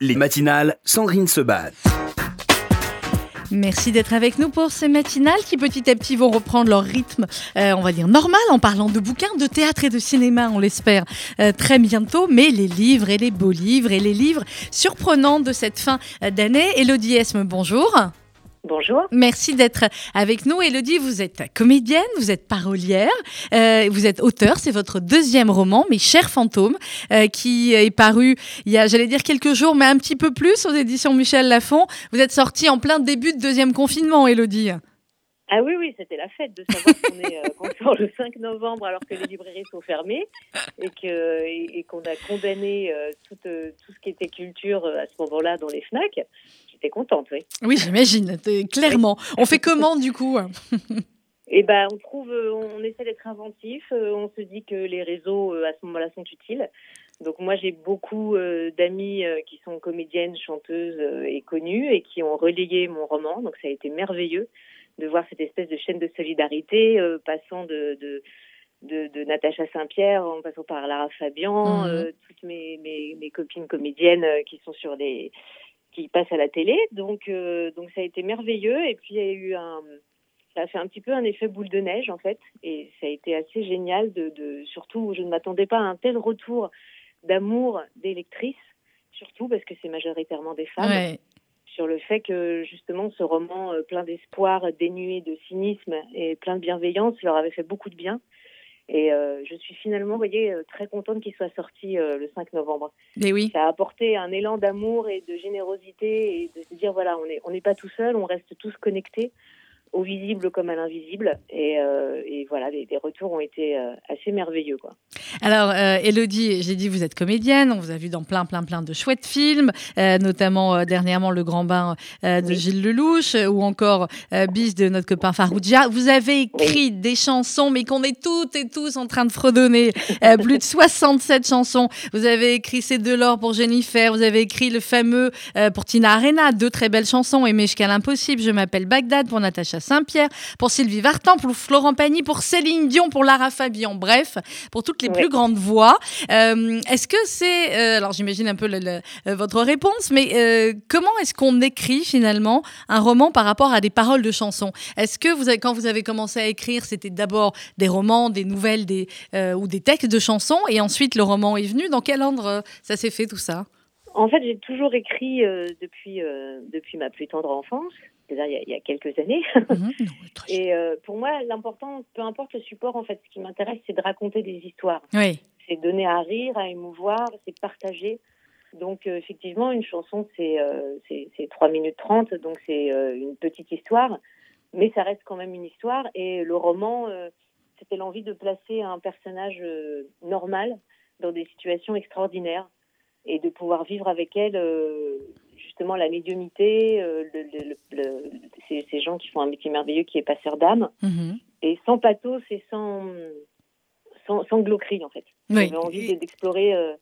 Les matinales, Sandrine se bat. Merci d'être avec nous pour ces matinales qui petit à petit vont reprendre leur rythme, euh, on va dire normal, en parlant de bouquins, de théâtre et de cinéma, on l'espère euh, très bientôt, mais les livres et les beaux livres et les livres surprenants de cette fin d'année. Elodie Esme, bonjour. Bonjour. Merci d'être avec nous. Elodie, vous êtes comédienne, vous êtes parolière, euh, vous êtes auteur. C'est votre deuxième roman, Mes chers fantômes, euh, qui est paru il y a, j'allais dire quelques jours, mais un petit peu plus aux éditions Michel Lafon. Vous êtes sortie en plein début de deuxième confinement, Elodie. Ah oui, oui, c'était la fête de savoir qu'on est euh, sort le 5 novembre alors que les librairies sont fermées et que et, qu'on a condamné tout, tout ce qui était culture à ce moment-là dans les FNAC j'étais contente, oui. Oui, j'imagine, clairement. On fait comment du coup? Eh ben, on trouve, on essaie d'être inventif. Euh, on se dit que les réseaux euh, à ce moment-là sont utiles. Donc moi, j'ai beaucoup euh, d'amis qui sont comédiennes, chanteuses et connues et qui ont relayé mon roman. Donc ça a été merveilleux de voir cette espèce de chaîne de solidarité passant de, de de, Natacha Saint-Pierre, en passant par Lara Fabian, mmh. toutes mes, mes, mes, copines comédiennes qui sont sur les, qui passe à la télé. Donc, euh, donc ça a été merveilleux. Et puis il y a eu un, ça a fait un petit peu un effet boule de neige en fait. Et ça a été assez génial de, de surtout, je ne m'attendais pas à un tel retour d'amour des lectrices, surtout parce que c'est majoritairement des femmes. Sur le fait que justement ce roman euh, plein d'espoir, dénué de cynisme et plein de bienveillance leur avait fait beaucoup de bien. Et euh, je suis finalement, vous voyez, euh, très contente qu'il soit sorti euh, le 5 novembre. Mais oui. Ça a apporté un élan d'amour et de générosité et de se dire, voilà, on n'est on n'est pas tout seul, on reste tous connectés au visible comme à l'invisible. Et, euh, et, voilà, les, les, retours ont été euh, assez merveilleux. Quoi. Alors, euh, Elodie, j'ai dit, vous êtes comédienne, on vous a vu dans plein, plein, plein de chouettes films, notamment dernièrement Le Grand Bain de oui. Gilles Lelouch ou encore Bis de notre copain Faroudia. Vous avez écrit oui. des chansons, mais qu'on est toutes et tous en train de fredonner. plus de 67 chansons. Vous avez écrit C'est de l'or pour Jennifer, vous avez écrit le fameux pour Tina Arena, deux très belles chansons, Aimer jusqu'à l'impossible, Je m'appelle Bagdad pour Natacha Saint-Pierre, pour Sylvie Vartan, pour Florent Pagny, pour Céline Dion, pour Lara Fabian, bref, pour toutes les plus grandes voix. Euh, est-ce que c'est, euh, alors j'imagine un peu le, le, euh, votre réponse, mais euh, comment est-ce qu'on écrit finalement un roman par rapport à des paroles de chansons? Est-ce que vous avez, quand vous avez commencé à écrire, c'était d'abord des romans, des nouvelles, des, ou des textes de chansons, et ensuite le roman est venu? Dans quel ordre ça s'est fait tout ça? En fait, j'ai toujours écrit euh, depuis, euh, depuis ma plus tendre enfance, c'est-à-dire il, il, y a quelques années. Mmh, et euh, pour moi, l'important, peu importe le support, en fait, ce qui m'intéresse, c'est de raconter des histoires. Oui. C'est donner à rire, à émouvoir, c'est partager. Donc, euh, effectivement, une chanson, c'est euh, 3 minutes 30, donc c'est une petite histoire, mais ça reste quand même une histoire. Et le roman, c'était l'envie de placer un personnage normal dans des situations extraordinaires et de pouvoir vivre avec elle justement la médiumité, euh, le, le, le, ces, ces, gens qui font un métier merveilleux qui est passeur d'âme, -hmm. et sans pathos et sans, sans, sans glauquerie en fait. Oui. J'avais envie d'explorer, euh,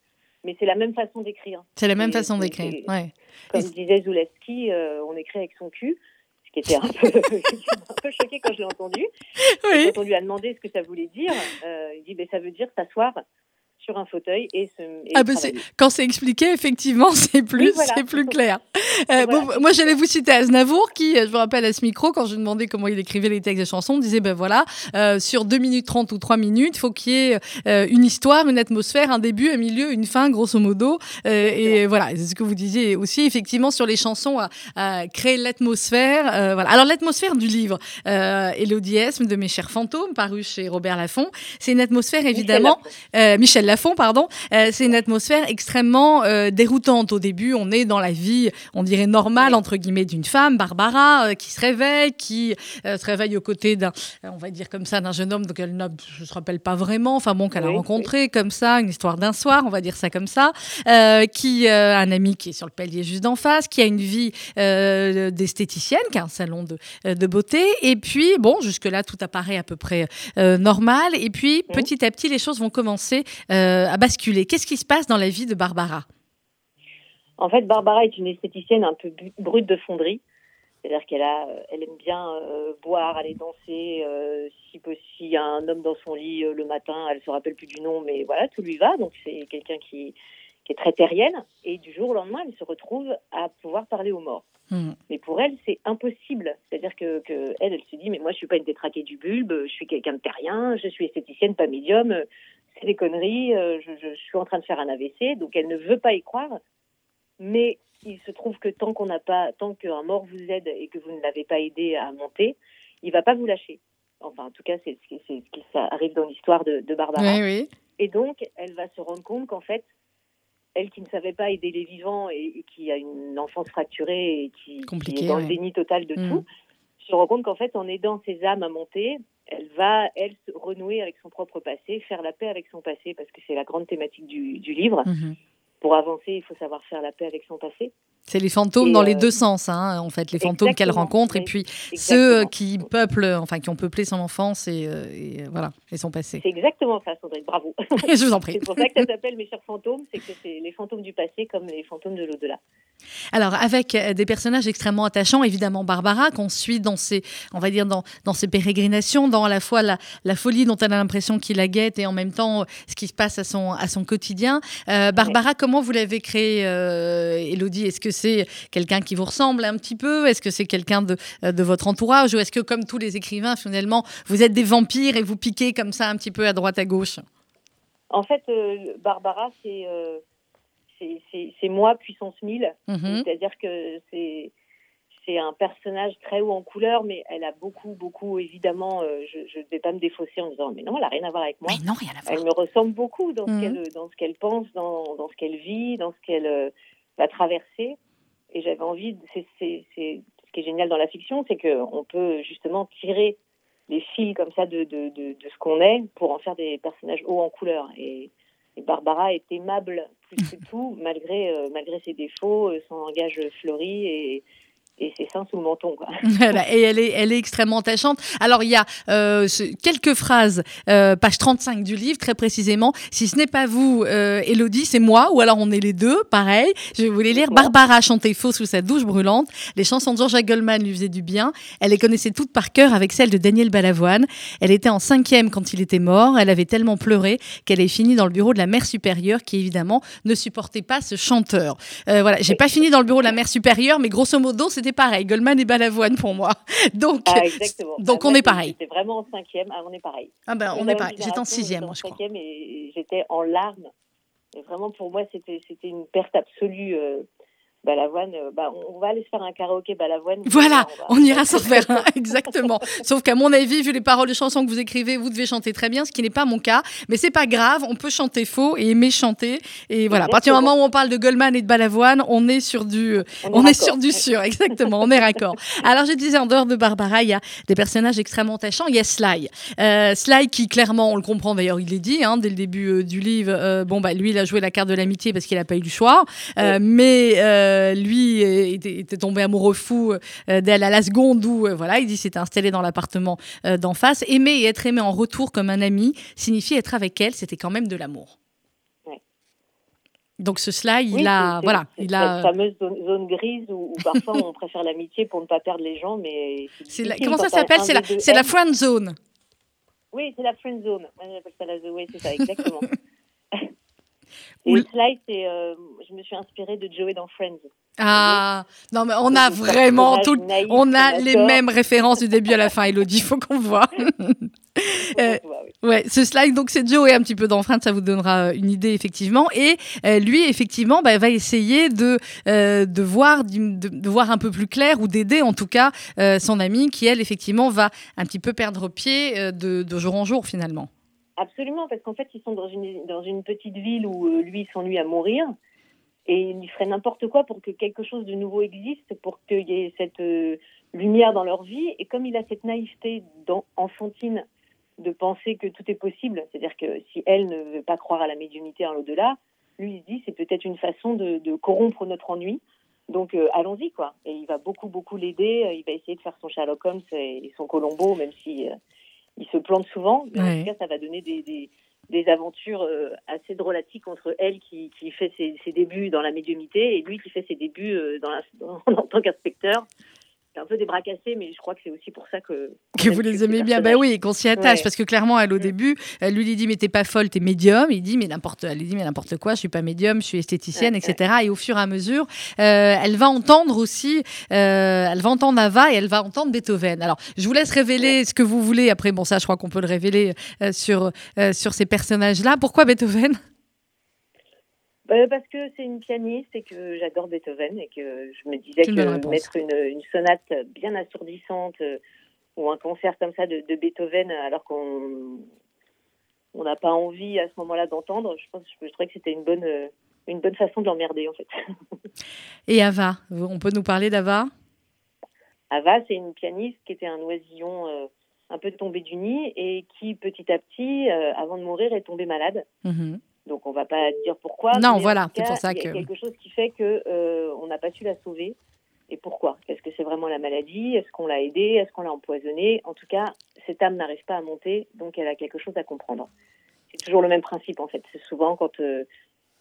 mais c'est la même façon d'écrire. C'est la même façon d'écrire, ouais. Comme disait Zulewski, on écrit avec son cul. Ce qui était un peu, un peu choqué quand je l'ai entendu. Oui. Quand on lui a demandé ce que ça voulait dire, il dit ben, ça veut dire s'asseoir sur un fauteuil et se et ah quand c'est expliqué effectivement c'est plus oui, voilà. c'est plus clair. euh, voilà. bon, moi j'allais vous citer Aznavour qui je vous rappelle à ce micro quand je demandais comment il écrivait les textes de chansons disait ben voilà euh, sur 2 minutes 30 ou 3 minutes il faut qu'il y ait euh, une histoire une atmosphère un début un milieu une fin grosso modo. Euh, et voilà c'est ce que vous disiez aussi effectivement sur les chansons à, à créer l'atmosphère euh, voilà. Alors l'atmosphère du livre Elodie Esme de mes chers fantômes paru chez Robert Laffont c'est une atmosphère évidemment Michel, Michel Lafon fond, pardon, euh, c'est une atmosphère extrêmement euh, déroutante. Au début, on est dans la vie, on dirait normale entre guillemets d'une femme, Barbara, euh, qui se réveille, qui se réveille aux côtés d'un, on va dire comme ça, d'un jeune homme donc elle ne se rappelle pas vraiment, enfin bon, qu'elle oui, a rencontré oui. comme ça, une histoire d'un soir, on va dire ça comme ça, qui a un ami qui est sur le palier juste d'en face, qui a une vie d'esthéticienne, qui a un salon de, de beauté, et puis bon, jusque là tout apparaît à peu près normal, et puis oui. petit à petit les choses vont commencer euh, à basculer. Qu'est-ce qui se passe dans la vie de Barbara? En fait, Barbara est une esthéticienne un peu brute de fonderie. C'est-à-dire qu'elle a, elle aime bien euh, boire, aller danser. Euh, si a un homme dans son lit euh, le matin, elle se rappelle plus du nom, mais voilà, tout lui va. Donc c'est quelqu'un qui qui est très terrienne, et du jour au lendemain, elle se retrouve à pouvoir parler aux morts. Hmm. Mais pour elle, c'est impossible. C'est-à-dire que, que, elle, elle se dit, mais moi, je suis pas une détraquée du bulbe, je suis quelqu'un de terrien, je suis esthéticienne, pas médium, c'est des conneries, euh, je, je, suis en train de faire un AVC, donc elle ne veut pas y croire. Mais il se trouve que tant qu'on n'a pas, tant qu'un mort vous aide et que vous ne l'avez pas aidé à monter, il va pas vous lâcher. Enfin, en tout cas, c'est ce qui, ça arrive dans l'histoire de, de, Barbara. Oui, oui. Et donc, elle va se rendre compte qu'en fait, elle qui ne savait pas aider les vivants et, qui a une enfance fracturée et qui, est dans le déni total de mm. tout, se rend compte qu'en fait, en aidant ses âmes à monter, elle va, elle, se renouer avec son propre passé, faire la paix avec son passé, parce que c'est la grande thématique du, livre. Mm-hmm. Pour avancer, il faut savoir faire la paix avec son passé. C'est les fantômes dans les euh, deux sens, hein, en fait, les fantômes qu'elle rencontre et puis ceux qui peuplent, enfin qui ont peuplé son enfance et, euh, euh, voilà et son passé. C'est exactement ça, Sandrine. Bravo. Je vous en prie. c'est pour ça que ça s'appelle Mes chers fantômes, c'est que c'est les fantômes du passé comme les fantômes de l'au-delà. Alors, avec des personnages extrêmement attachants, évidemment Barbara, qu'on suit dans ses, on va dire, dans, dans ses pérégrinations, dans à la fois la, la folie dont elle a l'impression qu'il la guette et en même temps ce qui se passe à son, à son quotidien. Barbara, comment vous l'avez créée, Elodie Est-ce que c'est quelqu'un qui vous ressemble un petit peu? Est-ce que c'est quelqu'un de, euh, de, votre entourage? Ou est-ce que, comme tous les écrivains, finalement, vous êtes des vampires et vous piquez comme ça un petit peu à droite, à gauche? En fait, euh, Barbara, euh, c'est c'est moi puissance 1000. Mhm. C'est-à-dire que c'est c'est un personnage très haut en couleur, mais elle a beaucoup, beaucoup, évidemment, je ne vais pas me défausser en disant, mais non, elle n'a rien à voir avec moi. Mais non, rien à voir. Elle me ressemble beaucoup dans ce mhm. qu'elle pense, dans, dans ce qu'elle vit, dans ce qu'elle va traverser. Et j'avais envie, c'est, c'est, c'est, ce qui est génial dans la fiction, c'est qu'on peut justement tirer les fils comme ça de, de, de, de ce qu'on est pour en faire des personnages hauts en couleur. Et, et Barbara est aimable plus que tout, malgré, euh, malgré ses défauts, euh, son langage fleuri et, et c'est ça sous le menton. Quoi. et elle est, elle est extrêmement attachante. Alors, il y a euh, quelques phrases, euh, page 35 du livre, très précisément. Si ce n'est pas vous, euh, Elodie, c'est moi, ou alors on est les deux, pareil. Je vais vous les lire. Barbara chantait faux sous sa douche brûlante. Les chansons de Georges Goldman lui faisaient du bien. Elle les connaissait toutes par cœur avec celles de Daniel Balavoine. Elle était en cinquième quand il était mort. Elle avait tellement pleuré qu'elle est finie dans le bureau de la mère supérieure, qui évidemment ne supportait pas ce chanteur. Euh, voilà, j'ai pas fini dans le bureau de la mère supérieure, mais grosso modo, c'était pareil. Goldman et Balavoine pour moi. Donc, ah, donc on est pareil. J'étais vraiment en cinquième. Ah, on est pareil. Ah ben, on est pareil. J'étais en sixième, moi, je crois. et j'étais en larmes. Et vraiment, pour moi, c'était une perte absolue. Euh, Balavoine, euh, bah, on va aller se faire un karaoké Balavoine. Voilà, on, ira s'en faire un, exactement. Sauf qu'à mon avis, vu les paroles de chansons que vous écrivez, vous devez chanter très bien, ce qui n'est pas mon cas. Mais c'est pas grave, on peut chanter faux et aimer chanter. Et voilà, à partir du moment où on parle de Goldman et de Balavoine, on est sur du, on, est, sur du sûr, exactement, on est raccord. Alors je disais, en dehors de Barbara, il y a des personnages extrêmement attachants. Il y a Sly. Euh, Sly qui, clairement, on le comprend d'ailleurs, il est dit hein, dès le début euh, du livre, bon, bah, lui, il a joué la carte de l'amitié parce qu'il n'a pas eu le choix. mais euh, lui était, tombé amoureux fou euh, d'elle à la seconde où euh, voilà, il dit s'était installé dans l'appartement d'en face. Aimer et être aimé en retour comme un ami signifie être avec elle, c'était quand même de l'amour. Donc ce slide, il a, voilà, il a cette fameuse zone, grise où, parfois on préfère l'amitié pour ne pas perdre les gens, mais comment ça s'appelle? C'est la, c'est la friend zone. Oui, c'est la friend zone. Moi, j'appelle ça la zone. c'est ça, exactement. Et c'est, euh, je me suis inspirée de Joey dans Friends. Ah, non, mais on a vraiment tout, on a les mêmes références du début à la fin, Elodie, il faut qu'on voit. euh, ouais, ce slide, donc c'est Joey un petit peu dans Friends, ça vous donnera euh, une idée, effectivement. Et euh, lui, effectivement, bah, va essayer de, de, voir, de, de, voir un peu plus clair ou d'aider, en tout cas, son amie qui, elle, effectivement, va un petit peu perdre pied de, de jour en jour, finalement. Absolument, parce qu'en fait, ils sont dans une, dans une petite ville où euh, lui s'ennuie à mourir et il ferait n'importe quoi pour que quelque chose de nouveau existe, pour qu'il y ait cette euh, lumière dans leur vie. Et comme il a cette naïveté enfantine de penser que tout est possible, c'est-à-dire que si elle ne veut pas croire à la médiumnité en l'au-delà, lui il se dit c'est peut-être une façon de, corrompre notre ennui. Donc euh, allons-y quoi. Et il va beaucoup beaucoup l'aider. Il va essayer de faire son Sherlock Holmes et son Colombo, même si il se plante souvent, mais en tout cas, ça va donner des, des, des aventures euh, assez drôlatiques entre elle qui, qui fait ses, ses, débuts dans la médiumité et lui qui fait ses débuts euh, dans la, en tant qu'inspecteur. C'est un peu des bras cassés, mais je crois que c'est aussi pour ça que. Que vous les aimez bien. Ben oui, qu'on s'y attache. Parce que clairement, elle, au mm. début, elle lui dit Mais t'es pas folle, t'es médium. Il dit Mais n'importe, elle lui dit Mais n'importe quoi, je suis pas médium, je suis esthéticienne, etc. Et au fur et à mesure, euh, elle va entendre aussi, euh, elle va entendre Ava et elle va entendre Beethoven. Alors, je vous laisse révéler ce que vous voulez. Après, bon, ça, je crois qu'on peut le révéler euh, sur, sur ces personnages-là. Pourquoi Beethoven? Bah, parce que c'est une pianiste et que j'adore Beethoven et que je me disais que mettre une, sonate bien assourdissante euh, ou un concert comme ça de, Beethoven alors qu'on on n'a pas envie à ce moment-là d'entendre, je pense je, trouvais que c'était une bonne euh, une bonne façon de l'emmerder en fait. et Ava, on peut nous parler d'Ava? Ava, c'est une pianiste qui était un oisillon euh, un peu tombé du nid et qui petit à petit, avant de mourir, est tombée malade. Mm-hmm. Donc on va pas dire pourquoi. Non, voilà, c'est pour ça que. Il y a quelque chose qui fait que euh, on n'a pas su la sauver. Et pourquoi? Est-ce que c'est vraiment la maladie? Est-ce qu'on l'a aidée? Est-ce qu'on l'a empoisonnée? En tout cas, cette âme n'arrive pas à monter, donc elle a quelque chose à comprendre. C'est toujours le même principe en fait. C'est souvent quand euh,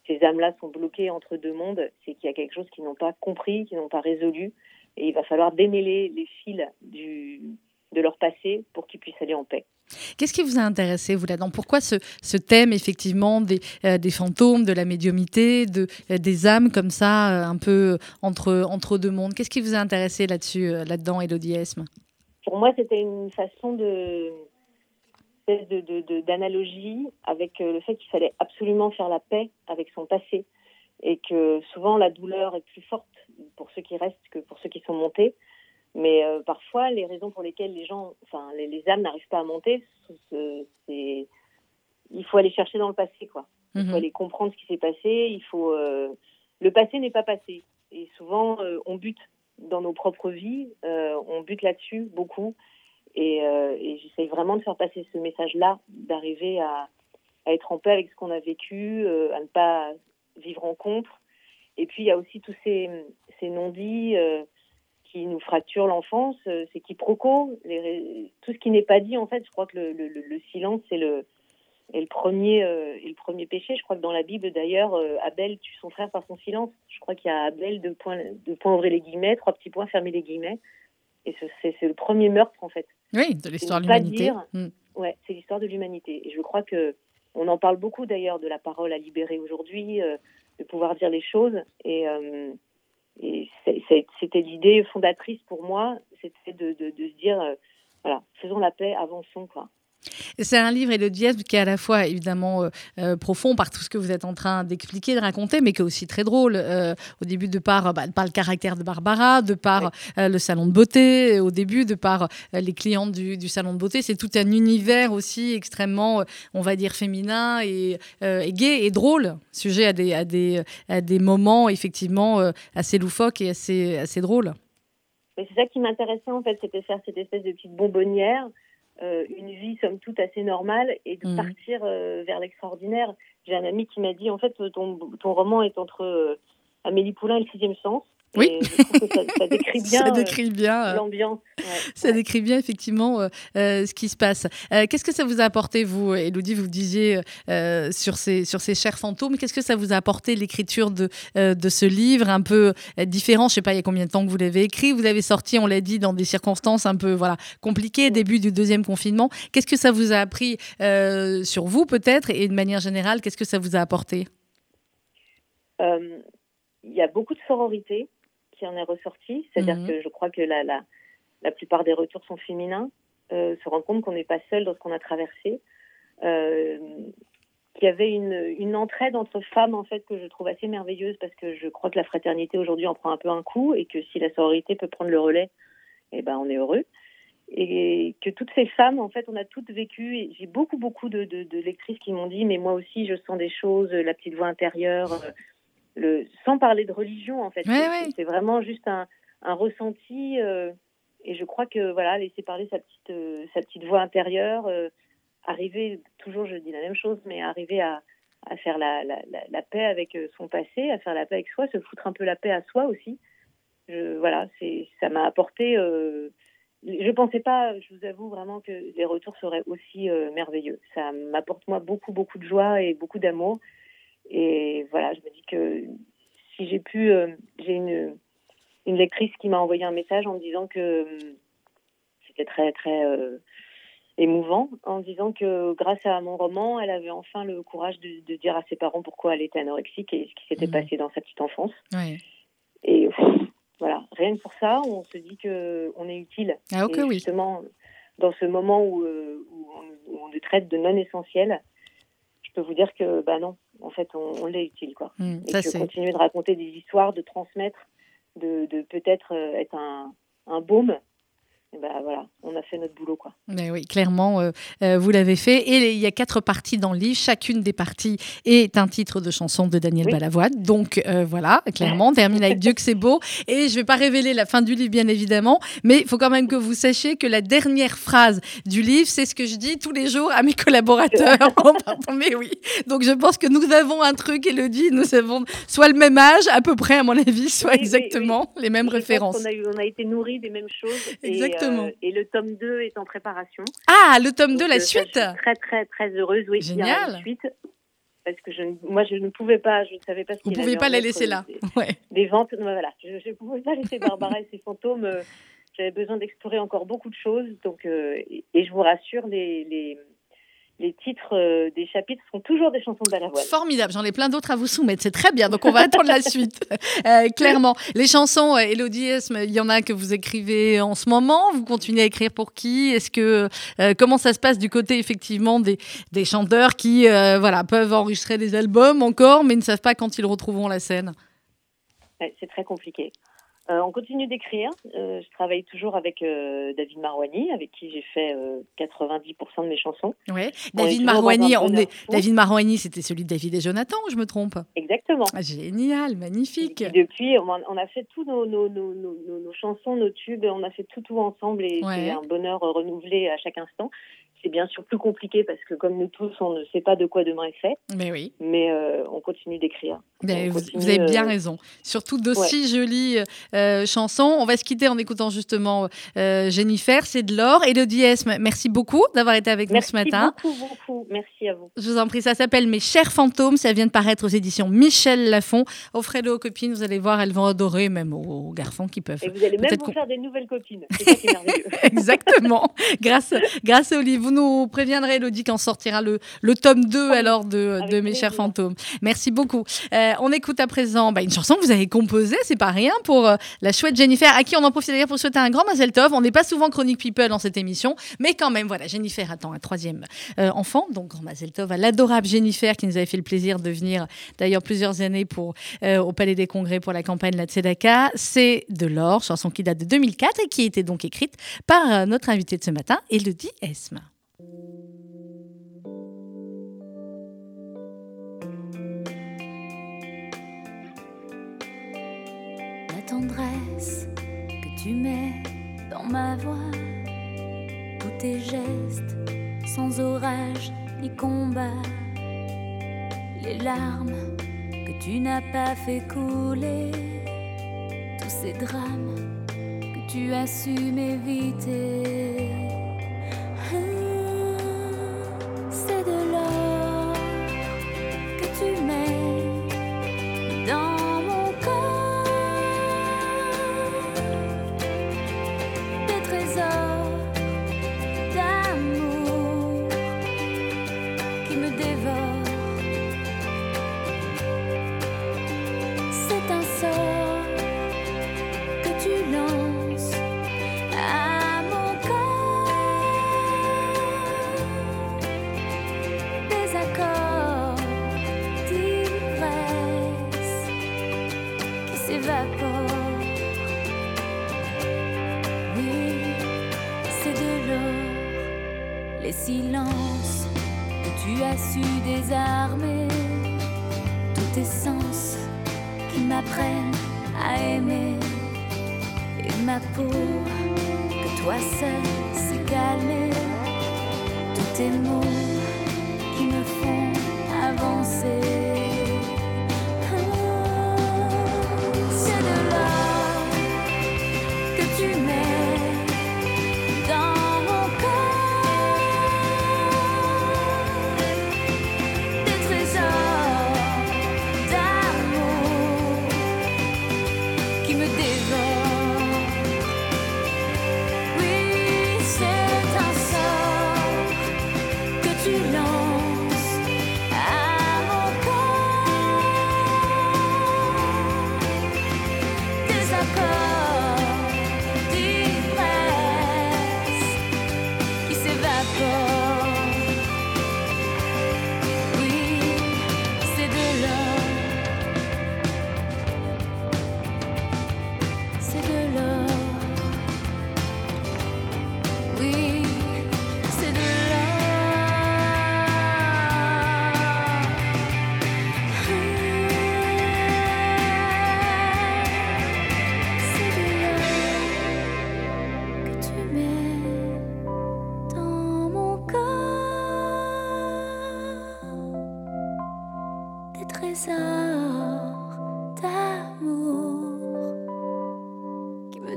ces âmes-là sont bloquées entre deux mondes, c'est qu'il y a quelque chose qu'ils n'ont pas compris, qu'ils n'ont pas résolu, et il va falloir démêler les fils du, de leur passé pour qu'ils puissent aller en paix. Qu'est-ce qui vous a intéressé, vous, là-dedans? Pourquoi ce, thème, effectivement, des, euh, des, fantômes, de la médiumité, de, euh, des âmes comme ça, euh, un peu entre, entre deux mondes? Qu'est-ce qui vous a intéressé là-dessus, là-dedans, Elodiesme Pour moi, c'était une façon de d'analogie avec le fait qu'il fallait absolument faire la paix avec son passé et que souvent la douleur est plus forte pour ceux qui restent que pour ceux qui sont montés mais euh, parfois, les raisons pour lesquelles les gens, enfin, les, âmes n'arrivent pas à monter, c'est il faut aller chercher dans le passé, quoi. Il faut mhm. aller comprendre ce qui s'est passé. Il faut euh, le passé n'est pas passé. Et souvent, euh, on bute dans nos propres vies, on bute là-dessus beaucoup. Et, et j'essaye vraiment de faire passer ce message-là, d'arriver à, à, être en paix avec ce qu'on a vécu, à ne pas vivre en contre. Et puis il y a aussi tous ces, ces non-dits qui nous fracture l'enfance, euh, c'est quiproquo. Les, tout ce qui n'est pas dit, en fait, je crois que le, le, silence le, est le premier euh, le premier péché. Je crois que dans la Bible, d'ailleurs, euh, Abel tue son frère par son silence. Je crois qu'il y a Abel deux points, deux points ouvrir les guillemets, trois petits points fermer les guillemets. Et c'est le premier meurtre, en fait. Oui, de l'histoire de l'humanité. Mm. Ouais, c'est l'histoire de l'humanité. Et je crois que on en parle beaucoup d'ailleurs de la parole à libérer aujourd'hui, de pouvoir dire les choses. Et et c'était l'idée fondatrice pour moi, c'était de, se dire, euh, voilà, faisons la paix, avançons, quoi. C'est un livre, et le dièse, qui est à la fois évidemment euh, euh, profond par tout ce que vous êtes en train d'expliquer, de raconter, mais qui est aussi très drôle. Euh, au début, de par, bah, de par, le caractère de Barbara, de par le salon de beauté, au début, de par les clientes du, du, salon de beauté. C'est tout un univers aussi extrêmement, on va dire, féminin et, et gai et drôle, sujet à des, à des, à des moments effectivement assez loufoques et assez, assez drôles. C'est ça qui m'intéressait en fait, c'était faire cette espèce de petite bonbonnière euh, une vie somme toute assez normale et de mmh. partir euh, vers l'extraordinaire. J'ai un ami qui m'a dit en fait ton, ton roman est entre euh, Amélie Poulain et le sixième sens. Oui. ça, décrit bien, ça décrit bien l'ambiance. ça décrit bien effectivement ce qui se passe. qu'est-ce que ça vous a apporté, vous, Elodie? Vous disiez sur, ces, sur ces chers fantômes, qu'est-ce que ça vous a apporté l'écriture de, de ce livre un peu différent? Je ne sais pas, il y a combien de temps que vous l'avez écrit? Vous l'avez sorti, on l'a dit, dans des circonstances un peu voilà, compliquées, début du deuxième confinement. Qu'est-ce que ça vous a appris sur vous, peut-être, et de manière générale, qu'est-ce que ça vous a apporté? Il y a beaucoup de sororité qui en est ressorti. C'est-à-dire mhm. que je crois que la, la, la, plupart des retours sont féminins, euh, se rendre compte qu'on n'est pas seul dans ce qu'on a traversé. Euh, qu'il y avait une, une, entraide entre femmes en fait que je trouve assez merveilleuse parce que je crois que la fraternité aujourd'hui en prend un peu un coup et que si la sororité peut prendre le relais, eh ben on est heureux. Et que toutes ces femmes, en fait, on a toutes vécu. Et j'ai beaucoup, beaucoup de, de, de lectrices qui m'ont dit, mais moi aussi, je sens des choses, la petite voix intérieure, le, sans parler de religion en fait. c'est vraiment juste un, un ressenti euh, et je crois que voilà laisser parler sa petite euh, sa petite voix intérieure, euh, arriver toujours je dis la même chose, mais arriver à, à faire la, la, la, paix avec son passé, à faire la paix avec soi, se foutre un peu la paix à soi aussi. Je, voilà, c'est ça m'a apporté. je pensais pas, je vous avoue vraiment que les retours seraient aussi merveilleux. Ça m'apporte moi beaucoup beaucoup de joie et beaucoup d'amour. Et voilà, je me dis que si j'ai pu, euh, j'ai une, une lectrice qui m'a envoyé un message en me disant que c'était très très émouvant en disant que grâce à mon roman, elle avait enfin le courage de, dire à ses parents pourquoi elle était anorexique et ce qui s'était mmh. passé dans sa petite enfance. Et voilà, rien que pour ça, on se dit que on est utile. Ah, ok, oui. Justement, dans ce moment où, euh, où, on, le traite de non essentiel, je peux vous dire que bah non, en fait, on, l'est utile quoi. Mmh, et que continuer de raconter des histoires, de transmettre, de, de peut-être euh, être un, un baume ben voilà, on a fait notre boulot. Quoi. Mais oui, clairement, euh, euh, vous l'avez fait. Et il y a quatre parties dans le livre. Chacune des parties est un titre de chanson de Daniel Balavoine. Donc euh, voilà, clairement, termine avec Dieu que c'est beau. Et je ne vais pas révéler la fin du livre, bien évidemment, mais il faut quand même que vous sachiez que la dernière phrase du livre, c'est ce que je dis tous les jours à mes collaborateurs. mais oui. Donc je pense que nous avons un truc, Elodie, nous avons soit le même âge, à peu près, à mon avis, soit exactement les mêmes références. On a, on a été nourris des mêmes choses. Exactement. Euh, et le tome 2 est en préparation. Ah, le tome 2, la euh, suite Très, très, très heureuse. Oui, Génial. La suite parce que je, moi je ne pouvais pas, je ne savais pas ce Vous ne pouviez pas la laisser là. Des, ouais. des ventes, voilà, je ne pouvais pas laisser Barbara et ses fantômes. Euh, j'avais besoin d'explorer encore beaucoup de choses, donc et, je vous rassure, les, les les titres euh, des chapitres sont toujours des chansons de Balavoine. Formidable, j'en ai plein d'autres à vous soumettre, c'est très bien, donc on va attendre la suite. Euh, clairement, les chansons, Elodie euh, il y en a que vous écrivez en ce moment, vous continuez à écrire pour qui? Est-ce que comment ça se passe du côté effectivement des, des chanteurs qui voilà peuvent enregistrer des albums encore, mais ne savent pas quand ils retrouveront la scène? C'est très compliqué. Euh, on continue d'écrire. Euh, je travaille toujours avec euh, David Marouani, avec qui j'ai fait 90% de mes chansons. Ouais. David Marouani, on est... David Marouani, c'était celui de David et Jonathan, je me trompe Exactement. Ah, génial, magnifique. Et depuis, on a fait tous nos, nos, nos, nos, chansons, nos tubes, on a fait tout tout ensemble et c'est un bonheur renouvelé à chaque instant. C'est bien sûr plus compliqué parce que comme nous tous, on ne sait pas de quoi demain est fait. Mais oui. Mais on continue d'écrire. vous, avez bien raison. Surtout d'aussi jolies euh, chansons. On va se quitter en écoutant justement euh, Jennifer, c'est de l'or. Elodie Esme, merci beaucoup d'avoir été avec nous ce matin. Merci beaucoup, beaucoup. Merci à vous. Je vous en prie, ça s'appelle Mes chers fantômes. Ça vient de paraître aux éditions Michel Lafon. Offrez-le aux copines, vous allez voir, elles vont adorer, même aux, garçons qui peuvent. Et vous allez même vous faire des nouvelles copines. C'est merveilleux. Exactement. grâce, grâce au livre. Vous nous préviendrez, Elodie, quand sortira le, le tome 2 alors de, de Mes chers fantômes. Merci beaucoup. Euh, on écoute à présent bah, une chanson que vous avez composée, c'est pas rien, pour la chouette Jennifer, à qui on en profite d'ailleurs pour souhaiter un grand Mazel Tov. On n'est pas souvent chronique people dans cette émission, mais quand même, voilà, Jennifer attend un troisième euh, enfant, donc grand Mazel Tov à l'adorable Jennifer qui nous avait fait le plaisir de venir d'ailleurs plusieurs années pour, euh, au Palais des Congrès pour la campagne La Tzedaka. C'est de l'or, chanson qui date de 2004 et qui était donc écrite par euh, notre invité de ce matin, Elodie Esme. Tendresse que tu mets dans ma voix, tous tes gestes sans orage ni combat, les larmes que tu n'as pas fait couler, tous ces drames que tu as su m'éviter. Qui me dévore.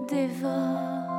Dévore.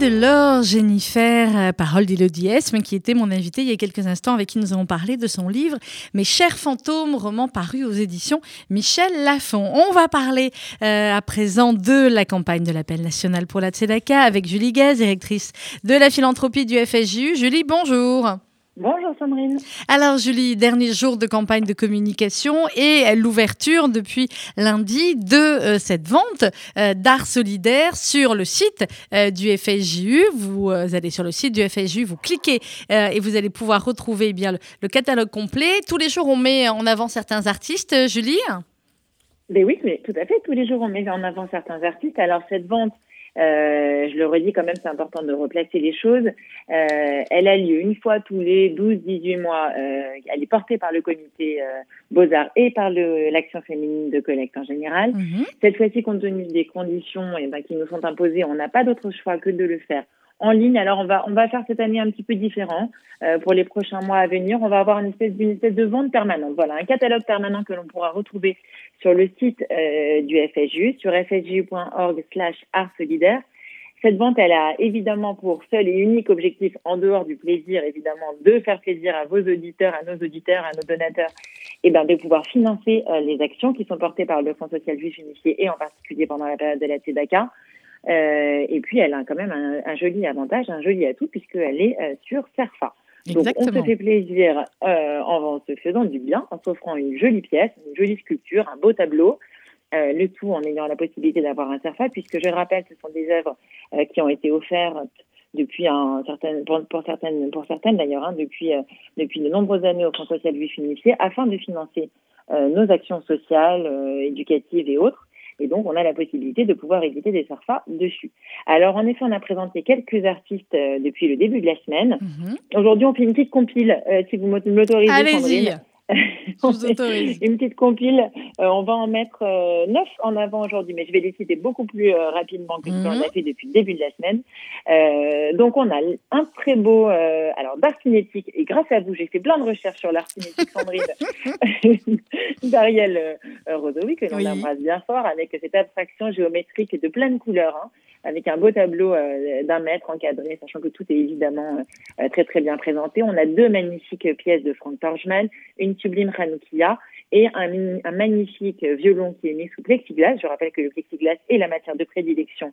De l'or, Jennifer, euh, parole d'Elodie Esme, qui était mon invitée il y a quelques instants, avec qui nous avons parlé de son livre Mes chers fantômes, roman paru aux éditions Michel Lafon. On va parler euh, à présent de la campagne de l'appel national pour la Tzedaka avec Julie Gaz, directrice de la philanthropie du FSJU. Julie, bonjour. Bonjour Sandrine. Alors Julie, dernier jour de campagne de communication et l'ouverture depuis lundi de euh, cette vente euh, d'art solidaire sur le site euh, du FSJU. Vous allez sur le site du FSJU, vous cliquez et vous allez pouvoir retrouver eh bien le, catalogue complet. Tous les jours, on met en avant certains artistes, Julie? Ben oui, mais tout à fait. Tous les jours, on met en avant certains artistes. Alors cette vente euh, je le redis quand même, c'est important de replacer les choses. Euh, elle a lieu une fois tous les 12-18 mois. Euh, elle est portée par le comité euh, Beaux-Arts et par l'action féminine de collecte en général. Mhm. Cette fois-ci, compte tenu des conditions eh ben, qui nous sont imposées, on n'a pas d'autre choix que de le faire en ligne. Alors on va on va faire cette année un petit peu différent euh, pour les prochains mois à venir. On va avoir une espèce d'une espèce de vente permanente. Voilà, un catalogue permanent que l'on pourra retrouver sur le site euh, du FSJU, sur fsju.org/slash art solidaire. Cette vente, elle a évidemment pour seul et unique objectif, en dehors du plaisir évidemment, de faire plaisir à vos auditeurs, à nos auditeurs, à nos donateurs, et eh ben de pouvoir financer euh, les actions qui sont portées par le Fonds social juif unifié et en particulier pendant la période de la TEDACA. Euh, et puis, elle a quand même un, joli avantage, un joli atout, puisqu'elle est euh, sur Serfa. Donc, on se fait plaisir euh, en, se faisant du bien, en s'offrant une jolie pièce, une jolie sculpture, un beau tableau. Le tout en ayant la possibilité d'avoir un Serfa, puisque je rappelle, ce sont des œuvres qui ont été offertes depuis un certain, pour, pour certaines, pour certaines d'ailleurs, hein, depuis, depuis de nombreuses années au Fonds social juif unifié, afin de financer nos actions sociales, éducatives et autres. Et donc, on a la possibilité de pouvoir éditer des surfas dessus. Alors, en effet, on a présenté quelques artistes euh, depuis le début de la semaine. Mhm. Aujourd'hui, on fait une petite compile, euh, si vous m'autorisez, Allez-y une petite compile. Euh, on va en mettre euh, neuf en avant aujourd'hui, mais je vais les citer beaucoup plus euh, rapidement que ce qu'on a mhm. fait depuis le début de la semaine. donc, on a un très beau, alors d'art cinétique, et grâce à vous, j'ai fait plein de recherches sur l'art cinétique, Sandrine, d'Ariel Rodowi, que l'on embrasse bien fort, avec cette abstraction géométrique de plein de couleurs. Hein avec un beau tableau euh, d'un mètre encadré, sachant que tout est évidemment euh, très très bien présenté. On a deux magnifiques pièces de Frank Torchman, une sublime Hanoukia et un, un, magnifique violon qui est mis sous plexiglas. Je rappelle que le plexiglas est la matière de prédilection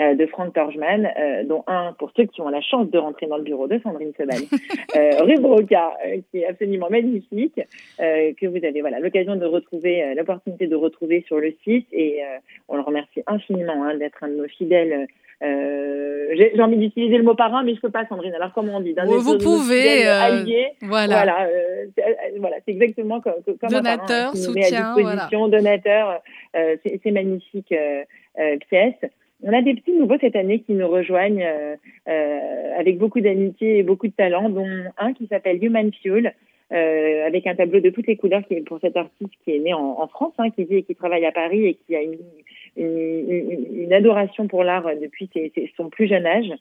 euh, de Frank Torchman, euh, dont un pour ceux qui ont la chance de rentrer dans le bureau de Sandrine Sebal, euh, rue Broca, qui est absolument magnifique, que vous avez voilà l'occasion de retrouver, l'opportunité de retrouver sur le site, et on le remercie infiniment hein, d'être un de nos fidèles. j'ai envie d'utiliser le mot parrain, mais je peux pas, Sandrine. Alors comment on dit Vous pouvez. Alliés, voilà. Voilà, voilà c'est exactement comme, comme donateur, un parrain qui soutien, à disposition, donateur, ces magnifiques pièces. On a des petits nouveaux cette année qui nous rejoignent euh, euh, avec beaucoup d'amitié et beaucoup de talent, dont un qui s'appelle Human Fuel, euh, avec un tableau de toutes les couleurs qui est pour cet artiste qui est né en, France, hein, qui vit et qui travaille à Paris et qui a une, une, une, adoration pour l'art depuis son plus jeune âge.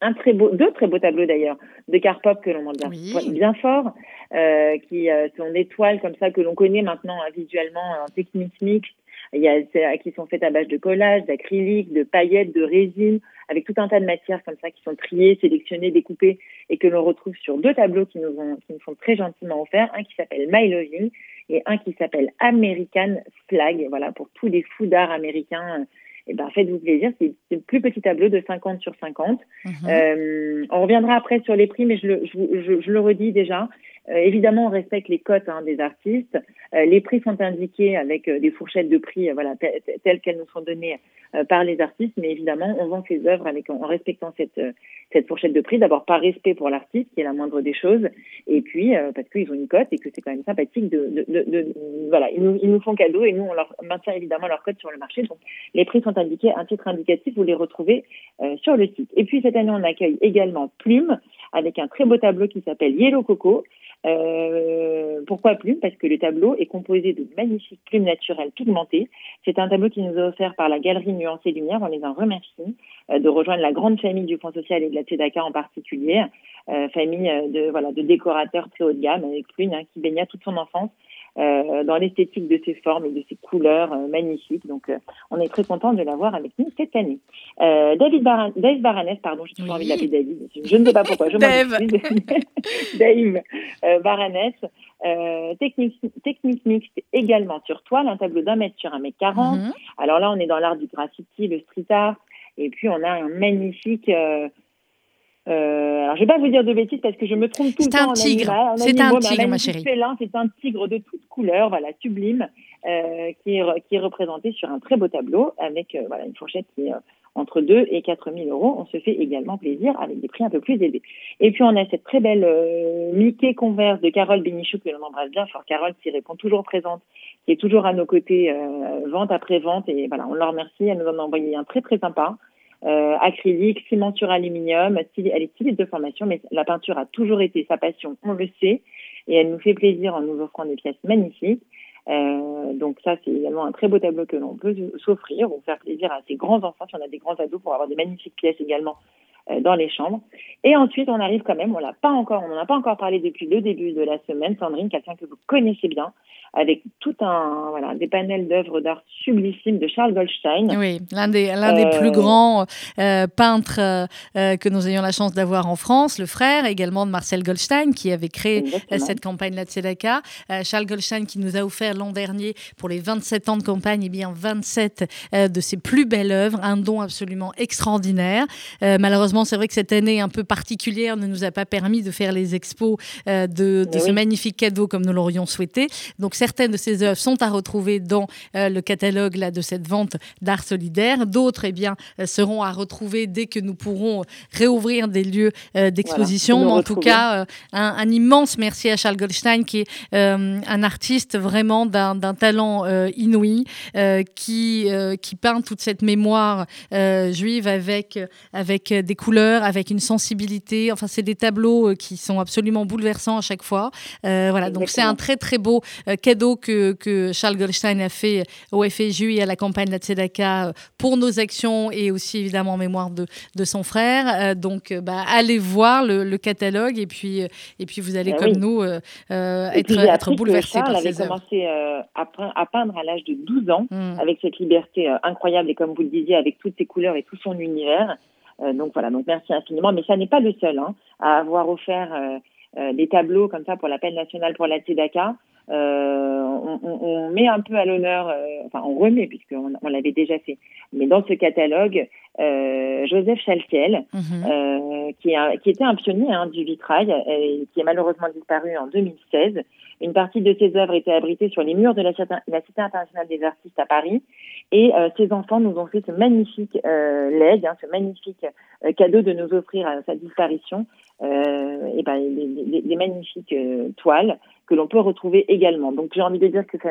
Un très beau, deux très beaux tableaux d'ailleurs de Karpov que l'on montre bien, bien fort, euh, qui sont des toiles comme ça que l'on connaît maintenant hein, visuellement en technique mixte Il y a qui sont faites à base de collage, d'acrylique, de paillettes, de résine, avec tout un tas de matières comme ça qui sont triées, sélectionnées, découpées et que l'on retrouve sur deux tableaux qui nous, ont, qui nous sont très gentiment offerts. Un qui s'appelle My Loving et un qui s'appelle American Flag. Voilà, pour tous les fous d'art américains eh ben, faites-vous plaisir. C'est le plus petit tableau de 50 sur 50. Mhm. Euh, on reviendra après sur les prix, mais je le, je, je, le redis déjà. Euh, évidemment, on respecte les cotes hein, des artistes. Euh, les prix sont indiqués avec euh, des fourchettes de prix voilà, telles qu'elles nous sont données par les artistes, mais évidemment, on vend ses œuvres avec, en respectant cette, cette fourchette de prix. D'abord, par respect pour l'artiste, qui est la moindre des choses, et puis parce qu'ils ont une cote et que c'est quand même sympathique de, de, de, de voilà, ils nous, ils nous, font cadeau et nous, on leur maintient évidemment leur cote sur le marché. Donc, les prix sont indiqués, un titre indicatif, vous les retrouvez sur le site. Et puis cette année, on accueille également Plume avec un très beau tableau qui s'appelle Yellow Coco. Euh, pourquoi plume? Parce que le tableau est composé de magnifiques plumes naturelles pigmentées. C'est un tableau qui nous est offert par la galerie Nuance et Lumière. On les en remercie euh, de rejoindre la grande famille du Fonds social et de la Tzedaka en particulier, euh, famille euh, de voilà de décorateurs très haut de gamme avec Plume hein, qui baigna toute son enfance euh, dans l'esthétique de ses formes et de ses couleurs euh, magnifiques. Donc, euh, on est très content de l'avoir avec nous cette année. David Baran Dave Baranès, pardon, j'ai toujours envie de l'appeler David. Je ne sais pas pourquoi. Je Dave. Dave Baranès. technique, technique mixte également sur toile, un tableau d'un mètre sur un mètre quarante. Mhm. Alors là, on est dans l'art du graffiti, le street art, et puis on a un magnifique euh, alors, je vais pas vous dire de bêtises parce que je me trompe tout le temps. C'est un tigre. C'est un tigre, ma chérie. C'est un tigre de toutes couleurs, voilà, sublime, euh, qui, est, qui est représenté sur un très beau tableau avec euh, voilà, une fourchette qui est euh, entre 2 et 4 000 euros. On se fait également plaisir avec des prix un peu plus élevés. Et puis, on a cette très belle euh, Mickey Converse de Carole Bénichou que l'on embrasse bien fort. Carole qui répond toujours présente, qui est toujours à nos côtés, vente après vente. Et voilà, on la remercie. Elle nous en a envoyé un très, très sympa euh, acrylique, ciment sur aluminium. Elle est styliste de formation, mais la peinture a toujours été sa passion, on le sait, et elle nous fait plaisir en nous offrant des pièces magnifiques. Euh, donc ça, c'est également un très beau tableau que l'on peut s'offrir ou faire plaisir à ses grands enfants si on a des grands ados pour avoir des magnifiques pièces également dans les chambres. Et ensuite, on arrive quand même, on l'a pas encore, on n'en a pas encore parlé depuis le début de la semaine, Sandrine, quelqu'un que vous connaissez bien, avec tout un voilà des panels d'œuvres d'art sublissimes de Charles Goldstein. Oui, l'un des l'un des plus euh, grands euh, peintres euh, que nous ayons la chance d'avoir en France, le frère également de Marcel Goldstein qui avait créé cette campagne La Tzedaka. Charles Goldstein qui nous a offert l'an dernier pour les 27 ans de campagne, et eh bien 27 de ses plus belles œuvres, un don absolument extraordinaire. malheureusement, c'est vrai que cette année un peu particulière ne nous a pas permis de faire les expos de, de ce magnifique cadeau comme nous l'aurions souhaité. Donc certaines de ces œuvres sont à retrouver dans euh, le catalogue là, de cette vente d'art solidaire. D'autres eh bien, euh, seront à retrouver dès que nous pourrons réouvrir des lieux euh, d'exposition. en tout cas, un, immense merci à Charles Goldstein, qui est un artiste vraiment d'un talent inouï, qui, qui peint toute cette mémoire juive avec, avec des couleurs, avec une sensibilité. Enfin, c'est des tableaux qui sont absolument bouleversants à chaque fois. voilà, donc c'est un très très beau cadeau que, que, Charles Goldstein a fait au FSU et à la campagne de la Tzedaka euh, pour nos actions et aussi évidemment en mémoire de, de son frère. Euh, donc, euh, bah, allez voir le, catalogue et puis, et puis vous allez, ah comme nous, être, être bouleversés par ces avait commencé à, peindre à l'âge de 12 ans hmm. avec cette liberté incroyable et comme vous le disiez, avec toutes ses couleurs et tout son univers. Donc voilà, donc merci infiniment. Mais ça n'est pas le seul hein, à avoir offert des tableaux comme ça pour la peine nationale pour la Tzedaka. Euh, on, met un peu à l'honneur, euh, enfin on remet puisqu'on on, l'avait déjà fait, mais dans ce catalogue, euh, Joseph Chaltiel, mhm. euh, qui, a, qui, était un pionnier hein, du vitrail, et qui est malheureusement disparu en 2016. Une partie de ses œuvres était abritée sur les murs de la, la Cité internationale des artistes à Paris, et euh, ses enfants nous ont fait ce magnifique euh, legs, hein, ce magnifique cadeau de nous offrir à sa disparition, et ben, des, des magnifiques toiles que l'on peut retrouver également. Donc j'ai envie de dire que ça,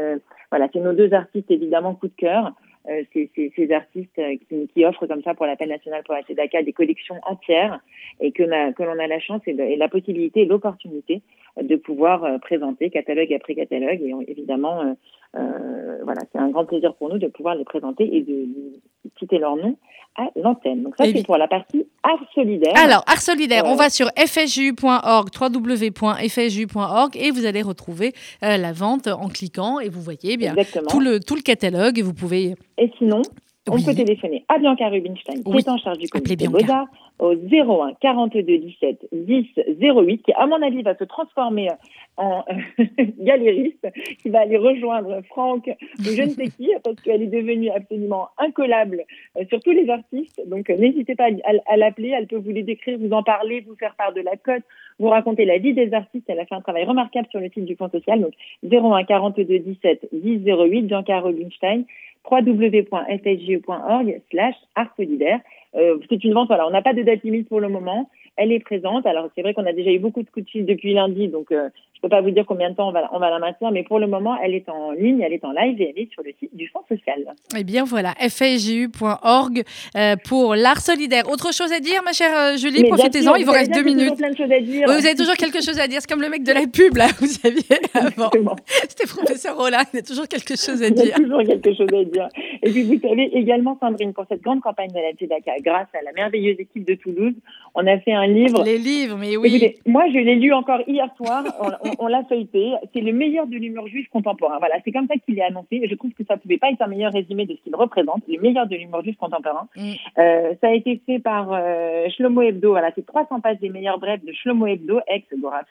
voilà, c'est nos deux artistes évidemment coup de cœur. Euh, c'est ces artistes euh, qui, offrent comme ça pour l'appel national pour la TEDACA des collections entières et que, que l'on a la chance et, la possibilité et l'opportunité de pouvoir euh, présenter catalogue après catalogue. Et évidemment euh, euh, voilà c'est un grand plaisir pour nous de pouvoir les présenter et de, citer leur nom à l'antenne. Donc ça, c'est pour la partie Art Solidaire. Alors, Art Solidaire, on va sur fsju.org, www.fsju.org et vous allez retrouver la vente en cliquant et vous voyez bien tout le, tout le catalogue et vous pouvez... Et sinon, on peut téléphoner à Bianca Rubinstein, qui est en charge du comité Beaux-Arts, au 01 42 17 10 08, qui, à mon avis, va se transformer en galériste, qui va aller rejoindre Franck ou je ne sais qui, parce qu'elle est devenue absolument incollable euh, sur tous les artistes. Donc, euh, n'hésitez pas à, l'appeler, elle peut vous les décrire, vous en parler, vous faire part de la cote, vous raconter la vie des artistes. Elle a fait un travail remarquable sur le site du Fonds social. Donc, 01 42 17 10 08, Bianca Rubinstein www.fsge.org slash art solidaire. Euh, c'est une vente, voilà, on n'a pas de date limite pour le moment. Elle est présente. Alors, c'est vrai qu'on a déjà eu beaucoup de coups de fil depuis lundi, donc euh, je peux pas vous dire combien de temps on va, on va la maintenir, mais pour le moment, elle est en ligne, elle est en live et elle est sur le site du Fonds social. Eh bien, voilà, fsgu.org euh, pour l'art solidaire. Autre chose à dire, ma chère euh, Julie? Profitez-en, il vous reste deux minutes. Plein de choses à dire. vous avez toujours quelque chose à dire. C'est comme le mec de la pub, là, vous saviez avant. C'était professeur Roland, il a toujours quelque chose à dire. Il y a toujours quelque chose à dire. Et puis, vous savez également, Sandrine, pour cette grande campagne de la TEDACA, grâce à la merveilleuse équipe de Toulouse, on a fait un livre. Les livres, mais oui. moi, je l'ai lu encore hier soir on, l'a feuilleté. C'est le meilleur de l'humour juif contemporain. Voilà, c'est comme ça qu'il est annoncé. Je trouve que ça pouvait pas être un meilleur résumé de ce qu'il représente, le meilleur de l'humour juif contemporain. Mm. Euh, ça a été fait par euh, Shlomo Hebdo. Voilà, c'est 300 pages des meilleurs brefs de Shlomo Hebdo, ex Gora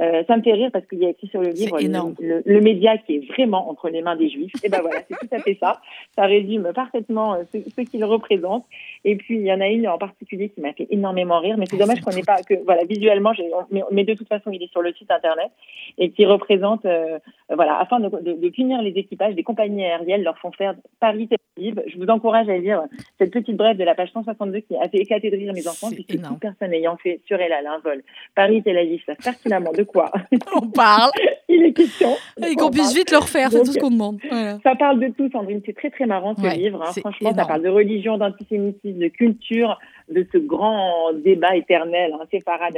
euh, ça me fait rire parce qu'il y a écrit sur le livre le, le, média qui est vraiment entre les mains des juifs. Et ben voilà, c'est tout à fait ça. Ça résume parfaitement euh, ce, ce qu'il représente. Et puis il y en a une en particulier qui m'a fait énormément rire, mais c'est dommage qu'on n'ait pas que voilà visuellement, mais, mais, de toute façon il est sur le site internet et qui représente euh, voilà afin de, de, de, punir les équipages des compagnies aériennes leur font faire Paris Tel Aviv. Je vous encourage à lire cette petite brève de la page 162 qui a fait éclater de rire mes enfants puisque toute personne ayant fait sur elle un vol Paris Tel Aviv savent pertinemment de quoi on parle. Il est question. Et qu'on puisse vite le refaire, c'est tout ce qu'on demande. Ça parle de tout, Sandrine. C'est très très marrant ce livre. Hein. Franchement, ça parle de religion, d'antisémitisme, de culture, de ce grand débat éternel, hein,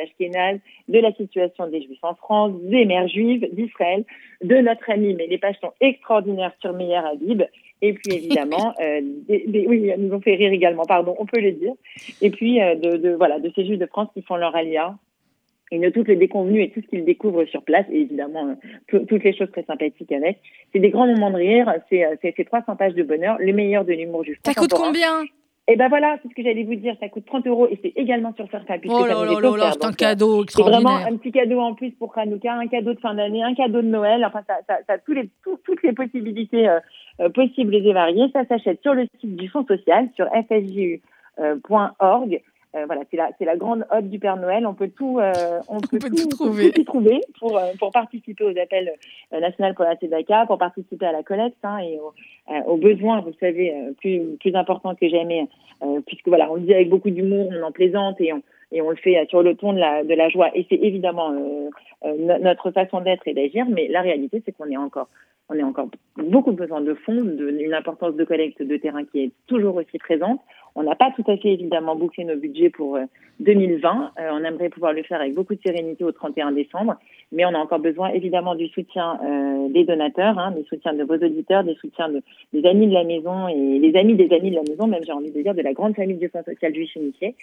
ashkénaze, de la situation des Juifs en France, des mères juives d'Israël, de notre ami, mais les pages sont extraordinaires sur Meyer Habib. Et puis évidemment, euh, des, oui, nous ont fait rire également, pardon, on peut le dire. Et puis euh, de, de, voilà, de ces Juifs de France qui font leur alia et de toutes les déconvenues et tout ce qu'ils découvrent sur place, et évidemment euh, toutes les choses très sympathiques avec. C'est des grands moments de rire, c'est euh, c'est 300 pages de bonheur, le meilleur de l'humour juif. Ça coûte combien? Et eh ben voilà, c'est ce que j'allais vous dire, ça coûte 30 euros et c'est également sur Surfa. Oh là là là là, c'est un cadeau extraordinaire. C'est vraiment un petit cadeau en plus pour Hanouka, un cadeau de fin d'année, un cadeau de Noël, enfin ça, ça, ça tous les, toutes les possibilités euh, possibles et variées. Ça s'achète sur le site du Fonds social, sur fsju.org. Euh, voilà, c'est la, c'est la grande ode du Père Noël. On peut tout, euh, on, peut, tout, trouver. Tout, trouver pour, euh, pour participer aux appels nationaux pour la TEDACA, pour participer à la collecte hein, et aux, besoins, vous savez, plus, plus importants que jamais, puisque voilà, on le dit avec beaucoup d'humour, on en plaisante et on, et on le fait sur le ton de la, de la joie. Et c'est évidemment notre façon d'être et d'agir, mais la réalité, c'est qu'on est encore on a encore beaucoup besoin de fonds, d'une importance de collecte de terrain qui est toujours aussi présente. On n'a pas tout à fait évidemment bouclé nos budgets pour 2020. Euh, euh, on aimerait pouvoir le faire avec beaucoup de sérénité au 31 décembre, mais on a encore besoin évidemment du soutien euh, des donateurs, hein, des soutiens de vos auditeurs, des soutiens de, des amis de la maison et les amis des amis de la maison, même j'ai envie de dire de la grande famille du Fonds social juif unifié,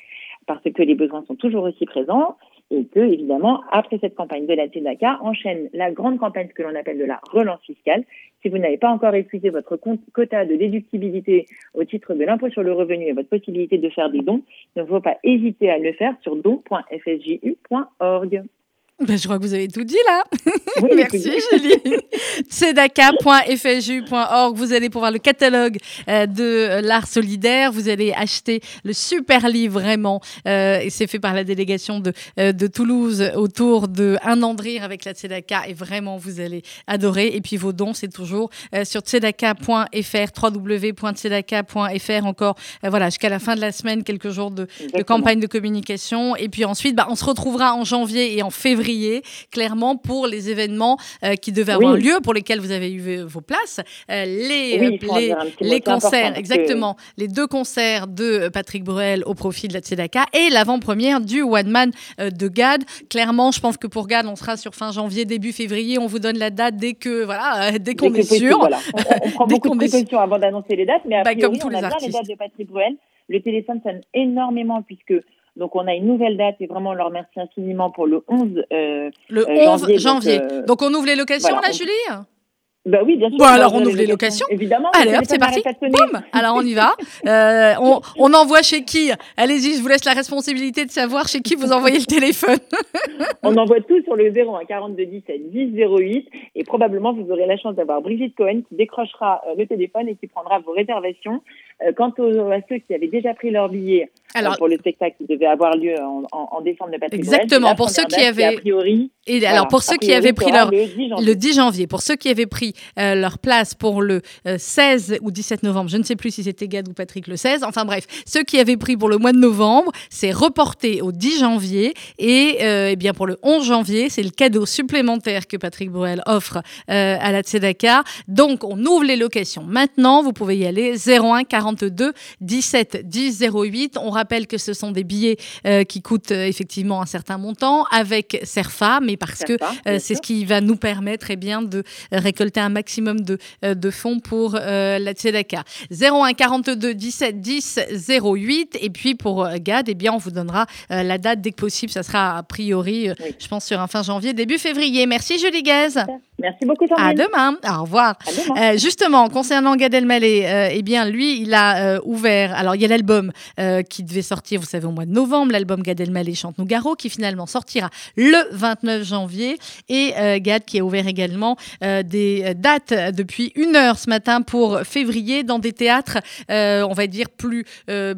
parce que les besoins sont toujours aussi présents et que, évidemment, après cette campagne de la TEDACA, enchaîne la grande campagne que l'on appelle de la relance fiscale. Si vous n'avez pas encore épuisé votre quota de déductibilité au titre de l'impôt sur le revenu et votre possibilité de faire des dons, il ne faut pas hésiter à le faire sur don.fsju.org. Ben, je crois que vous avez tout dit là. Merci Julie. Tzedaka.fju.org. Vous allez pouvoir le catalogue euh, de l'art solidaire. Vous allez acheter le super livre vraiment. Euh, et c'est fait par la délégation de, euh, de Toulouse autour de Un an de rire avec la Tzedaka. Et vraiment, vous allez adorer. Et puis vos dons, c'est toujours sur tzedaka.fr, www.tzedaka.fr encore. voilà, jusqu'à la fin de la semaine, quelques jours de, de, campagne de communication. Et puis ensuite, bah, on se retrouvera en janvier et en février clairement, pour les événements euh, qui devaient avoir lieu, pour lesquels vous avez eu vos places. Euh, les, euh, les, concerts, exactement. Les deux concerts de Patrick Bruel au profit de la Tzedaka et l'avant-première du One Man de GAD. Clairement, je pense que pour GAD, on sera sur fin janvier, début février. On vous donne la date dès que, voilà, dès qu'on est sûr. On, prend beaucoup de précautions avant d'annoncer les dates, mais a bah, priori, comme tous on les a bien les dates de Patrick Bruel. Le téléphone sonne énormément puisque donc on a une nouvelle date et vraiment on leur remercie infiniment pour le 11 euh, Le 11 janvier. Donc, on ouvre les locations là, Julie? Bah oui, bien sûr. Bon, alors on ouvre les locations. Évidemment. Allez hop, c'est parti. Boum. Alors on y va. Euh, on, on, envoie chez qui? Allez-y, je vous laisse la responsabilité de savoir chez qui vous envoyez le téléphone. on envoie tout sur le 01 42 17 10 08 et probablement vous aurez la chance d'avoir Brigitte Cohen qui décrochera euh, le téléphone et qui prendra vos réservations. Euh, quant aux, à ceux qui avaient déjà pris leur billet euh, alors, pour le spectacle qui devait avoir lieu en, en, décembre de Patrick Exactement, pour ceux qui avaient... A priori, et alors pour ceux qui avaient pris leur le 10, janvier, pour ceux qui avaient pris euh, leur place pour le 16 ou 17 novembre, je ne sais plus si c'était Gad ou Patrick le 16. Enfin bref, ceux qui avaient pris pour le mois de novembre, c'est reporté au 10 janvier et eh bien pour le 11 janvier, c'est le cadeau supplémentaire que Patrick Bruel offre à la Tzedaka. Donc on ouvre les locations. Maintenant, vous pouvez y aller 01 40 42 17 10 08. On rappelle que ce sont des billets euh, qui coûtent euh, effectivement un certain montant avec Serfa, mais parce que euh, c'est ce qui va nous permettre eh bien, de récolter un maximum de, de fonds pour la Tzedaka. 01 42 17 10 08. Et puis pour GAD, eh bien, on vous donnera la date dès que possible. Ça sera a priori, je pense, sur un fin janvier, début février. Merci Julie Gaz. Merci beaucoup, À demain. Au revoir. justement, concernant Gad Elmaleh, eh bien, lui, il a euh, ouvert. Alors, il y a l'album euh, qui devait sortir, vous savez, au mois de novembre, l'album Gad Elmaleh chante Nougaro, qui finalement sortira le 29 janvier. Et euh, Gad qui a ouvert également des dates depuis une heure ce matin pour février dans des théâtres, on va dire, plus,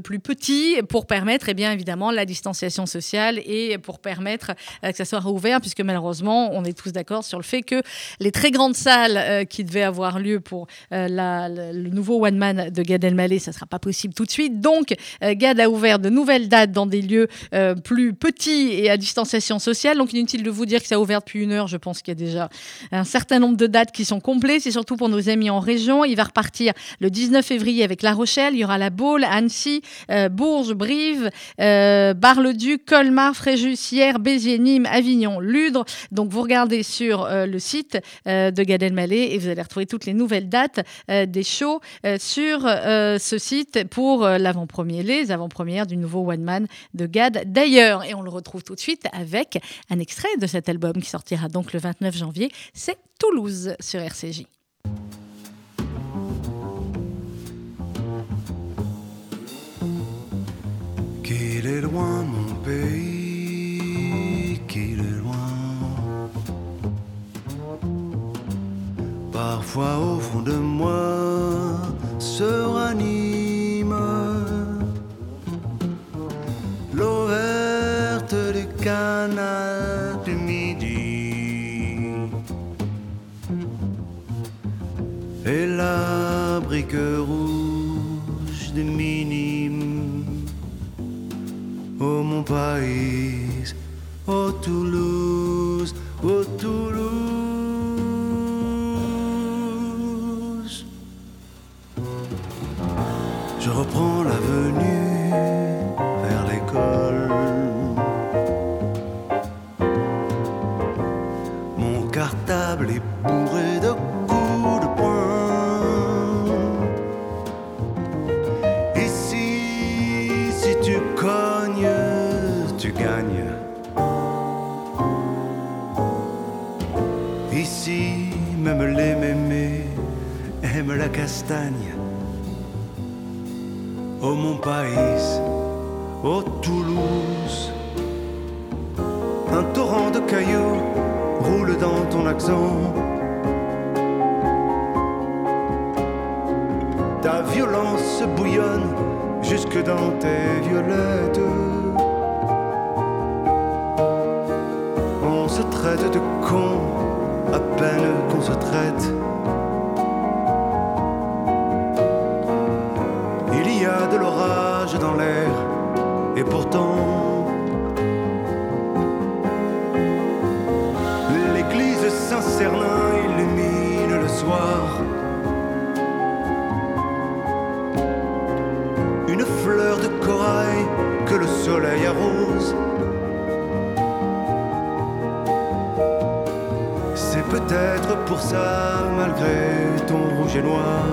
plus petits pour permettre, eh bien, évidemment, la distanciation sociale et pour permettre que ça soit rouvert, puisque malheureusement, on est tous d'accord sur le fait que les très grandes salles qui devaient avoir lieu pour la, le nouveau One Man de Gad Elmaleh ça ne sera pas possible tout de suite. Donc, euh, GAD a ouvert de nouvelles dates dans des lieux euh, plus petits et à distanciation sociale. Donc, inutile de vous dire que ça a ouvert depuis une heure. Je pense qu'il y a déjà un certain nombre de dates qui sont complètes. C'est surtout pour nos amis en région. Il va repartir le 19 février avec La Rochelle. Il y aura La Baule, Annecy, euh, Bourges, Brive, Bar-le-Duc, Colmar, Fréjus, Hier, Béziers, Nîmes, Avignon, Ludre. Donc, vous regardez sur le site de Gad Elmaleh et vous allez retrouver toutes les nouvelles dates des shows sur ce site pour euh, l'avant-premier, les avant-premières du nouveau One Man de Gad d'ailleurs. Et on le retrouve tout de suite avec un extrait de cet album qui sortira donc le 29 janvier. C'est Toulouse sur RCJ. Parfois au fond de moi se ranime. L'eau verte du canal du midi. Et la brique rouge de minime Oh mon pays, oh Toulouse, castagne. Oh mon pays, oh Toulouse, un torrent de cailloux roule dans ton accent. Ta violence bouillonne jusque dans tes violettes. On se traite de con à peine qu'on se traite. Soleil arrose. C'est peut-être pour ça, malgré ton rouge et noir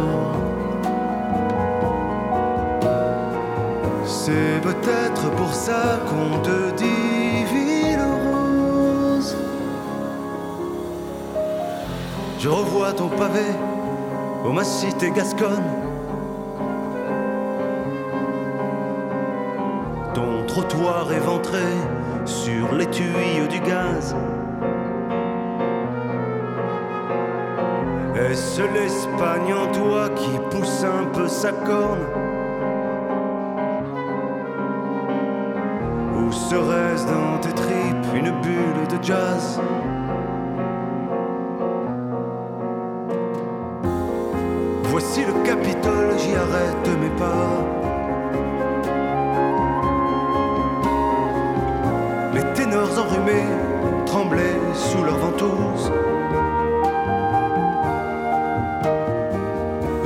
C'est peut-être pour ça qu'on te dit ville rose. Je revois ton pavé ô ma cité gasconne. Trottoir éventré sur les tuyaux du gaz. Est-ce l'Espagne en toi qui pousse un peu sa corne? Ou serait-ce dans tes tripes une bulle de jazz? Voici le Capitole, j'y arrête mes pas. Enrhumés tremblaient sous leurs ventouses.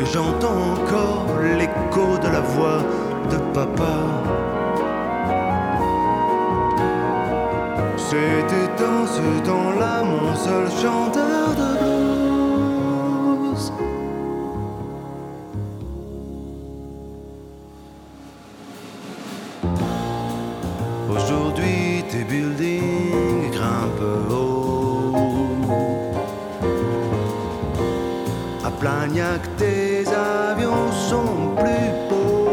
Et j'entends encore l'écho de la voix de papa. C'était dans ce temps-là mon seul chanteur de blues. Tes avions sont plus beaux.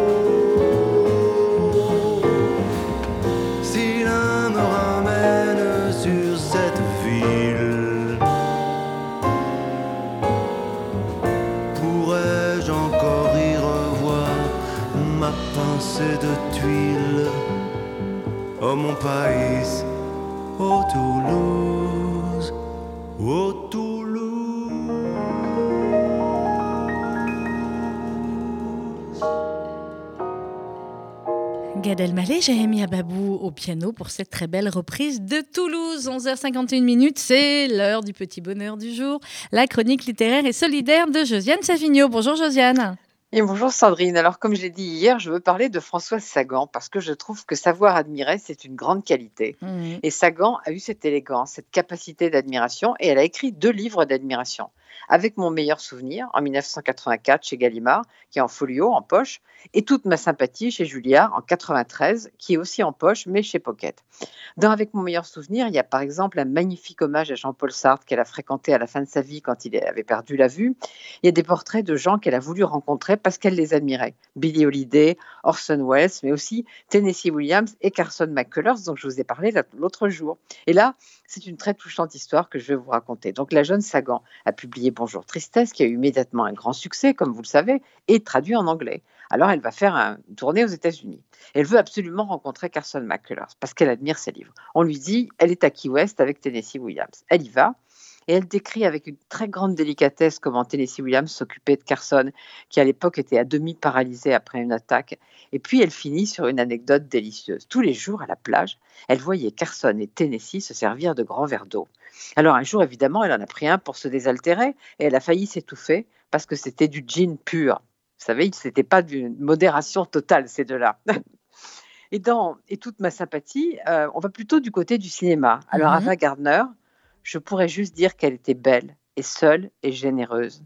Si l'un me ramène sur cette ville, pourrais-je encore y revoir ma pensée de tuile? Oh mon pays, oh Toulouse, Gad Elmaleh, Jérémy Ababou au piano pour cette très belle reprise de Toulouse. 11h51 minutes, c'est l'heure du petit bonheur du jour. La chronique littéraire et solidaire de Josiane Savigno. Bonjour Josiane. Et bonjour Sandrine. Alors comme je l'ai dit hier, je veux parler de Françoise Sagan parce que je trouve que savoir admirer, c'est une grande qualité. Mmh. Et Sagan a eu cette élégance, cette capacité d'admiration et elle a écrit deux livres d'admiration. Avec mon meilleur souvenir en 1984 chez Gallimard, qui est en folio, en poche, et toute ma sympathie chez Julliard en 93, qui est aussi en poche, mais chez Pocket. Dans Avec mon meilleur souvenir, il y a par exemple un magnifique hommage à Jean-Paul Sartre qu'elle a fréquenté à la fin de sa vie quand il avait perdu la vue. Il y a des portraits de gens qu'elle a voulu rencontrer parce qu'elle les admirait. Billie Holiday, Orson Welles, mais aussi Tennessee Williams et Carson McCullers, dont je vous ai parlé l'autre jour. Et là, c'est une très touchante histoire que je vais vous raconter. Donc la jeune Sagan a publié Bonjour Tristesse, qui a eu immédiatement un grand succès, comme vous le savez, et traduit en anglais. Alors elle va faire une tournée aux États-Unis. Elle veut absolument rencontrer Carson McCullers parce qu'elle admire ses livres. On lui dit, elle est à Key West avec Tennessee Williams. Elle y va. Et elle décrit avec une très grande délicatesse comment Tennessee Williams s'occupait de Carson, qui à l'époque était à demi paralysé après une attaque. Et puis elle finit sur une anecdote délicieuse. Tous les jours à la plage, elle voyait Carson et Tennessee se servir de grands verres d'eau. Alors un jour, évidemment, elle en a pris un pour se désaltérer et elle a failli s'étouffer parce que c'était du gin pur. Vous savez, ce n'était pas d'une modération totale, ces deux-là. Et, dans, et toute ma sympathie, euh, on va plutôt du côté du cinéma. Alors, Mhm. Ava Gardner, je pourrais juste dire qu'elle était belle et seule et généreuse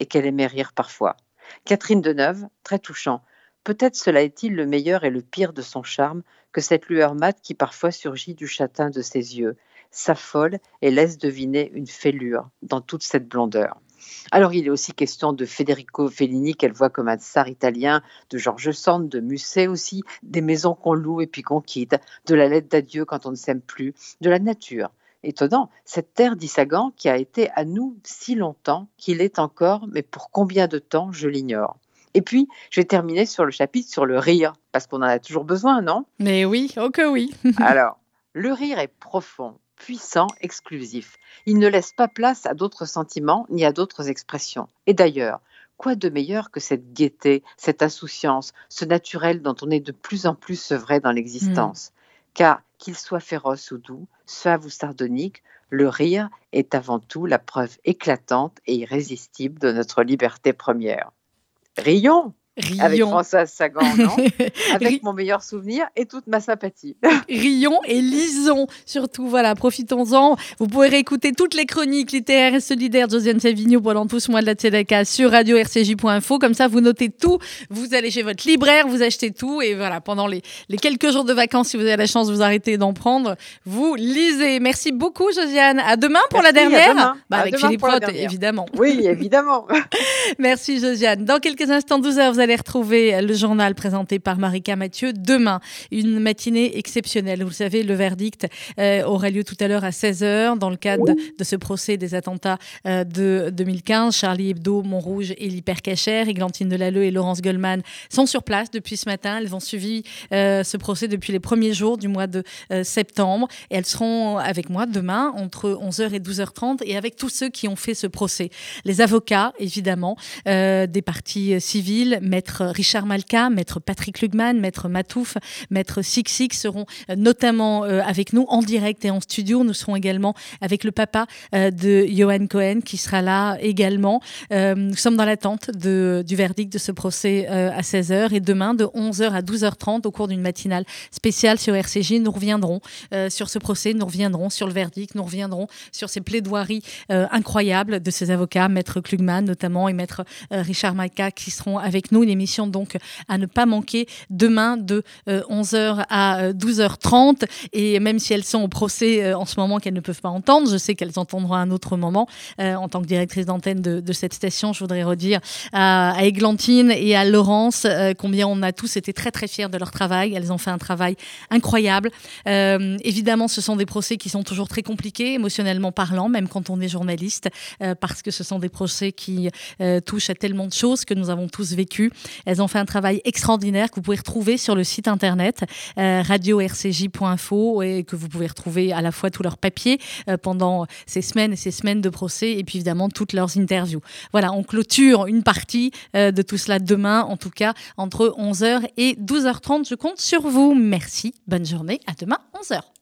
et qu'elle aimait rire parfois. Catherine Deneuve, très touchant. Peut-être cela est-il le meilleur et le pire de son charme que cette lueur mate qui parfois surgit du châtain de ses yeux, s'affole et laisse deviner une fêlure dans toute cette blondeur. Alors, il est aussi question de Federico Fellini, qu'elle voit comme un tsar italien, de Georges Sand, de Musset aussi, des maisons qu'on loue et puis qu'on quitte, de la lettre d'adieu quand on ne s'aime plus, de la nature. Étonnant, cette terre d'Issagan qui a été à nous si longtemps, qu'il est encore, mais pour combien de temps, je l'ignore. Et puis, je vais terminer sur le chapitre sur le rire, parce qu'on en a toujours besoin, non? Mais oui, oh que oui. Alors, le rire est profond, puissant, exclusif. Il ne laisse pas place à d'autres sentiments ni à d'autres expressions. Et d'ailleurs, quoi de meilleur que cette gaieté, cette insouciance, ce naturel dont on est de plus en plus sevré dans l'existence? Car qu'il soit féroce ou doux, suave ou sardonique, le rire est avant tout la preuve éclatante et irrésistible de notre liberté première. Rions avec Françoise Sagan, non avec mon meilleur souvenir et toute ma sympathie. Rions et lisons, surtout, voilà, profitons-en. Vous pouvez réécouter toutes les chroniques littéraires et solidaires de Josiane Savigno pendant tout ce mois de la Tzedaka sur radio-rcj.info. Comme ça, vous notez tout, vous allez chez votre libraire, vous achetez tout et voilà, pendant les, les quelques jours de vacances, si vous avez la chance de vous arrêter d'en prendre, vous lisez. Merci beaucoup, Josiane. À demain pour la dernière. Bah, avec Philippe Roth, évidemment. Oui, évidemment. Merci, Josiane. Dans quelques instants, 12 heures, vous allez retrouver le journal présenté par Marika Mathieu. Demain, une matinée exceptionnelle. Vous le savez, le verdict euh, aura lieu tout à l'heure à 16h dans le cadre de, ce procès des attentats euh, de 2015. Charlie Hebdo, Montrouge et l'hypercachère. Églantine Delalleux et Laurence Goldman sont sur place depuis ce matin. Elles ont suivi euh, ce procès depuis les premiers jours du mois de septembre. Et elles seront avec moi demain entre 11h et 12h30 et avec tous ceux qui ont fait ce procès. Les avocats, évidemment, des parties civiles, maître Richard Malka, maître Patrick Lugman, maître Matouf, maître Six seront euh, notamment euh, avec nous en direct et en studio. Nous serons également avec le papa euh, de Johan Cohen qui sera là également. nous sommes dans l'attente du verdict de ce procès à 16h et demain de 11h à 12h30 au cours d'une matinale spéciale sur RCJ, nous reviendrons sur ce procès, nous reviendrons sur le verdict, nous reviendrons sur ces plaidoiries incroyables de ces avocats, maître Klugman notamment et maître Richard Malka qui seront avec nous. Une émission donc à ne pas manquer demain de 11h euh, à 12h30. Euh, et même si elles sont au procès euh, en ce moment qu'elles ne peuvent pas entendre, je sais qu'elles entendront à un autre moment. en tant que directrice d'antenne de, cette station, je voudrais redire à, à et à Laurence combien on a tous été très très fiers de leur travail. Elles ont fait un travail incroyable. évidemment, ce sont des procès qui sont toujours très compliqués, émotionnellement parlant, même quand on est journaliste, parce que ce sont des procès qui touchent à tellement de choses que nous avons tous vécu. Elles ont fait un travail extraordinaire que vous pouvez retrouver sur le site internet euh, radio-rcj.info et que vous pouvez retrouver à la fois tous leurs papiers euh, pendant ces semaines et ces semaines de procès et puis évidemment toutes leurs interviews. Voilà, on clôture une partie euh, de tout cela demain, en tout cas entre 11h et 12h30. Je compte sur vous. Merci, bonne journée, à demain 11h.